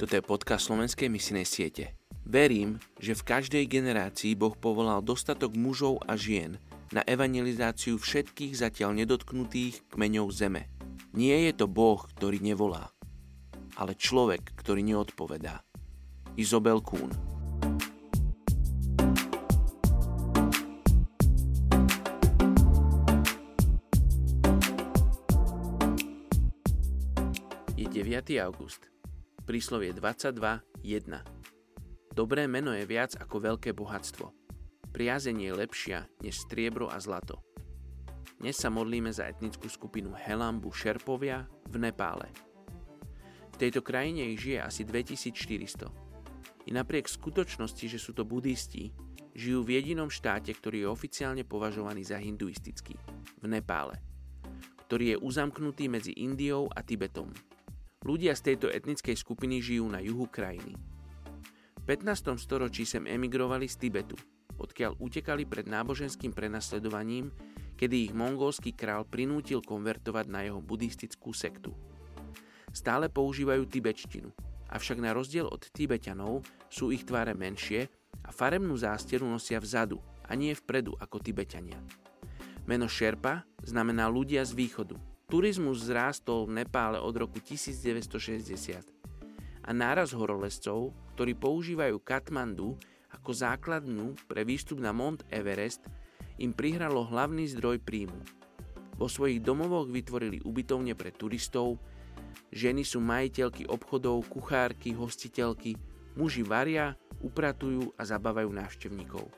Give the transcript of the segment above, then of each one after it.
Toto je podcast slovenskej misinej siete. Verím, že v každej generácii Boh povolal dostatok mužov a žien na evangelizáciu všetkých zatiaľ nedotknutých kmeňov zeme. Nie je to Boh, ktorý nevolá, ale človek, ktorý neodpovedá. Izobel Kuhn Je 9. august. Príslovie 22.1. Dobré meno je viac ako veľké bohatstvo. Priazenie je lepšia než striebro a zlato. Dnes sa modlíme za etnickú skupinu Helambu Šerpovia v Nepále. V tejto krajine ich žije asi 2400. I napriek skutočnosti, že sú to budisti, žijú v jedinom štáte, ktorý je oficiálne považovaný za hinduistický, v Nepále, ktorý je uzamknutý medzi Indiou a Tibetom. Ľudia z tejto etnickej skupiny žijú na juhu krajiny. V 15. storočí sem emigrovali z Tibetu, odkiaľ utekali pred náboženským prenasledovaním, kedy ich mongolský král prinútil konvertovať na jeho buddhistickú sektu. Stále používajú tibetštinu, avšak na rozdiel od Tibetanov sú ich tváre menšie a farebnú zásteru nosia vzadu a nie vpredu ako Tibetania. Meno Šerpa znamená ľudia z východu, Turizmus zrástol v Nepále od roku 1960 a náraz horolezcov, ktorí používajú Katmandu ako základňu pre výstup na Mont Everest, im prihralo hlavný zdroj príjmu. Vo svojich domovoch vytvorili ubytovne pre turistov, ženy sú majiteľky obchodov, kuchárky, hostiteľky, muži varia, upratujú a zabávajú návštevníkov.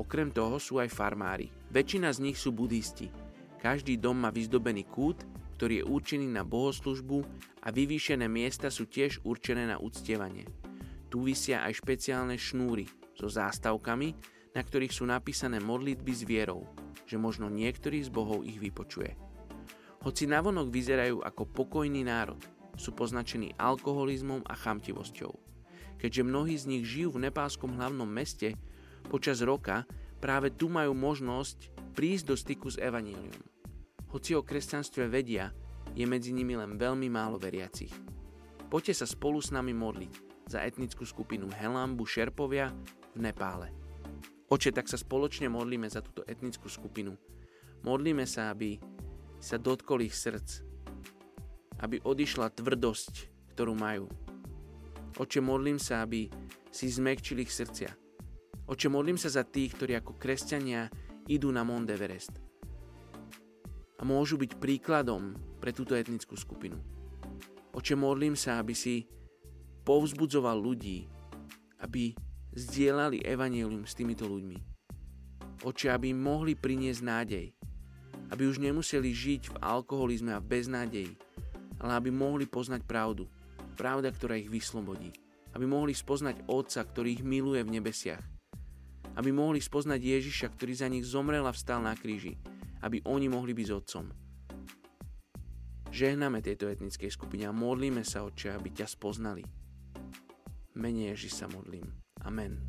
Okrem toho sú aj farmári. Väčšina z nich sú budisti – každý dom má vyzdobený kút, ktorý je určený na bohoslužbu a vyvýšené miesta sú tiež určené na uctievanie. Tu vysia aj špeciálne šnúry so zástavkami, na ktorých sú napísané modlitby s vierou, že možno niektorý z bohov ich vypočuje. Hoci navonok vyzerajú ako pokojný národ, sú poznačení alkoholizmom a chamtivosťou. Keďže mnohí z nich žijú v nepálskom hlavnom meste, počas roka práve tu majú možnosť prísť do styku s evanílium. Hoci o kresťanstve vedia, je medzi nimi len veľmi málo veriacich. Poďte sa spolu s nami modliť za etnickú skupinu Helambu Šerpovia v Nepále. Oče, tak sa spoločne modlíme za túto etnickú skupinu. Modlíme sa, aby sa dotkol ich srdc, aby odišla tvrdosť, ktorú majú. Oče, modlím sa, aby si zmekčil ich srdcia. Oče, modlím sa za tých, ktorí ako kresťania idú na Mont Everest. A môžu byť príkladom pre túto etnickú skupinu. Oče, modlím sa, aby si povzbudzoval ľudí, aby zdieľali evanílium s týmito ľuďmi. Oče, aby mohli priniesť nádej. Aby už nemuseli žiť v alkoholizme a v beznádeji, ale aby mohli poznať pravdu. Pravda, ktorá ich vyslobodí. Aby mohli spoznať Otca, ktorý ich miluje v nebesiach aby mohli spoznať Ježiša, ktorý za nich zomrel a vstal na kríži, aby oni mohli byť s Otcom. Žehname tejto etnickej skupine a modlíme sa, Otče, aby ťa spoznali. Menej Ježiš sa modlím. Amen.